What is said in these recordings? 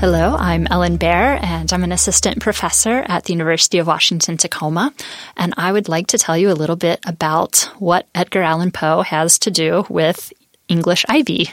Hello, I'm Ellen Baer, and I'm an assistant professor at the University of Washington Tacoma. And I would like to tell you a little bit about what Edgar Allan Poe has to do with English ivy.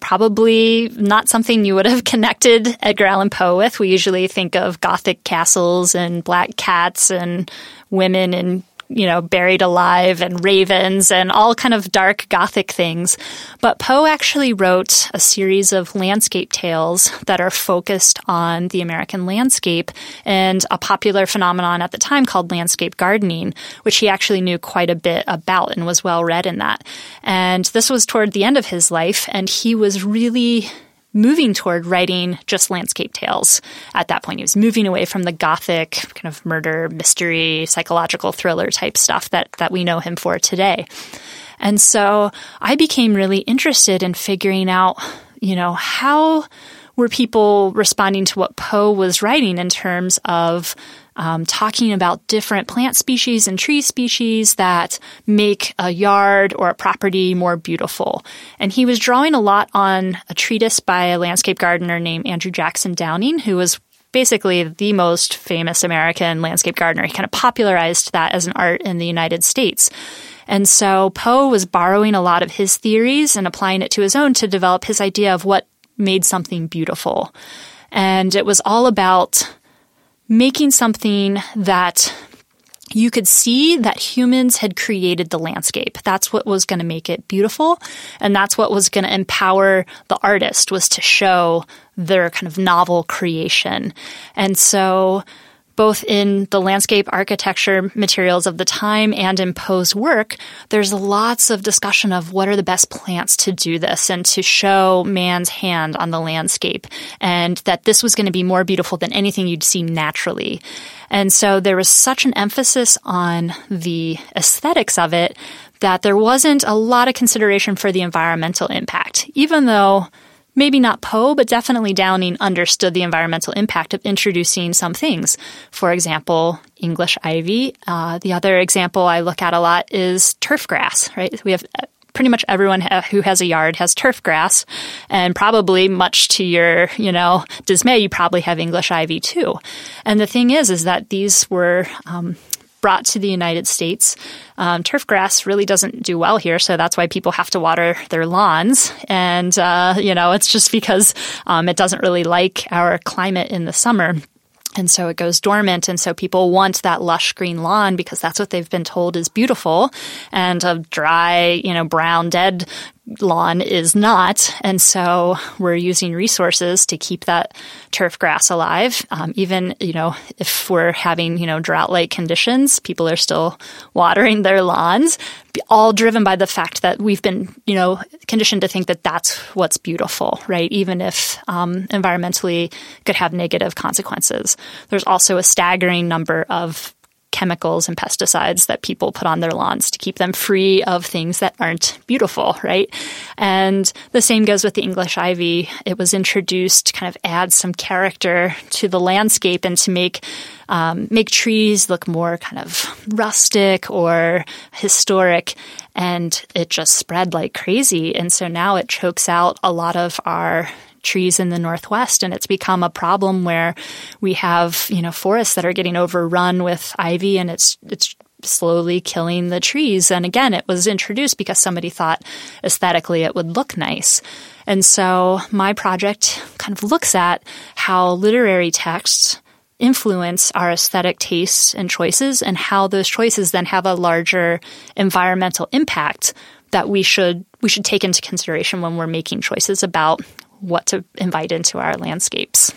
Probably not something you would have connected Edgar Allan Poe with. We usually think of Gothic castles and black cats and women in you know, buried alive and ravens and all kind of dark gothic things. But Poe actually wrote a series of landscape tales that are focused on the American landscape and a popular phenomenon at the time called landscape gardening, which he actually knew quite a bit about and was well read in that. And this was toward the end of his life, and he was really moving toward writing just landscape tales at that point. He was moving away from the gothic kind of murder, mystery, psychological thriller type stuff that, that we know him for today. And so I became really interested in figuring out, you know, how were people responding to what Poe was writing in terms of um, talking about different plant species and tree species that make a yard or a property more beautiful. And he was drawing a lot on a treatise by a landscape gardener named Andrew Jackson Downing, who was basically the most famous American landscape gardener. He kind of popularized that as an art in the United States. And so Poe was borrowing a lot of his theories and applying it to his own to develop his idea of what made something beautiful. And it was all about making something that you could see that humans had created the landscape. That's what was going to make it beautiful. And that's what was going to empower the artist was to show their kind of novel creation. And so both in the landscape architecture materials of the time and in Poe's work, there's lots of discussion of what are the best plants to do this and to show man's hand on the landscape, and that this was going to be more beautiful than anything you'd see naturally. And so there was such an emphasis on the aesthetics of it that there wasn't a lot of consideration for the environmental impact, even though maybe not Poe, but definitely Downing understood the environmental impact of introducing some things. For example, English ivy. Uh, the other example I look at a lot is turf grass, right? We have uh, pretty much everyone who has a yard has turf grass and probably much to your you know dismay you probably have english ivy too and the thing is is that these were um, brought to the United States. Um, turf grass really doesn't do well here, so that's why people have to water their lawns. And, uh, you know, it's just because um, it doesn't really like our climate in the summer. And so it goes dormant. And so people want that lush green lawn because that's what they've been told is beautiful. And a dry, you know, brown, dead lawn is not. And so we're using resources to keep that turf grass alive. Um, even, you know, if we're having, you know, drought like conditions, people are still watering their lawns, all driven by the fact that we've been, you know, conditioned to think that that's what's beautiful, right? Even if um, environmentally could have negative consequences. There's also a staggering number of chemicals and pesticides that people put on their lawns to keep them free of things that aren't beautiful, right? And the same goes with the English ivy. It was introduced to kind of add some character to the landscape and to make um, make trees look more kind of rustic or historic. And it just spread like crazy. And so now it chokes out a lot of our trees in the Northwest. And it's become a problem where we have, you know, forests that are getting overrun with ivy and it's, it's slowly killing the trees. And again, it was introduced because somebody thought aesthetically it would look nice. And so my project kind of looks at how literary texts influence our aesthetic tastes and choices and how those choices then have a larger environmental impact that we should we should take into consideration when we're making choices about what to invite into our landscapes.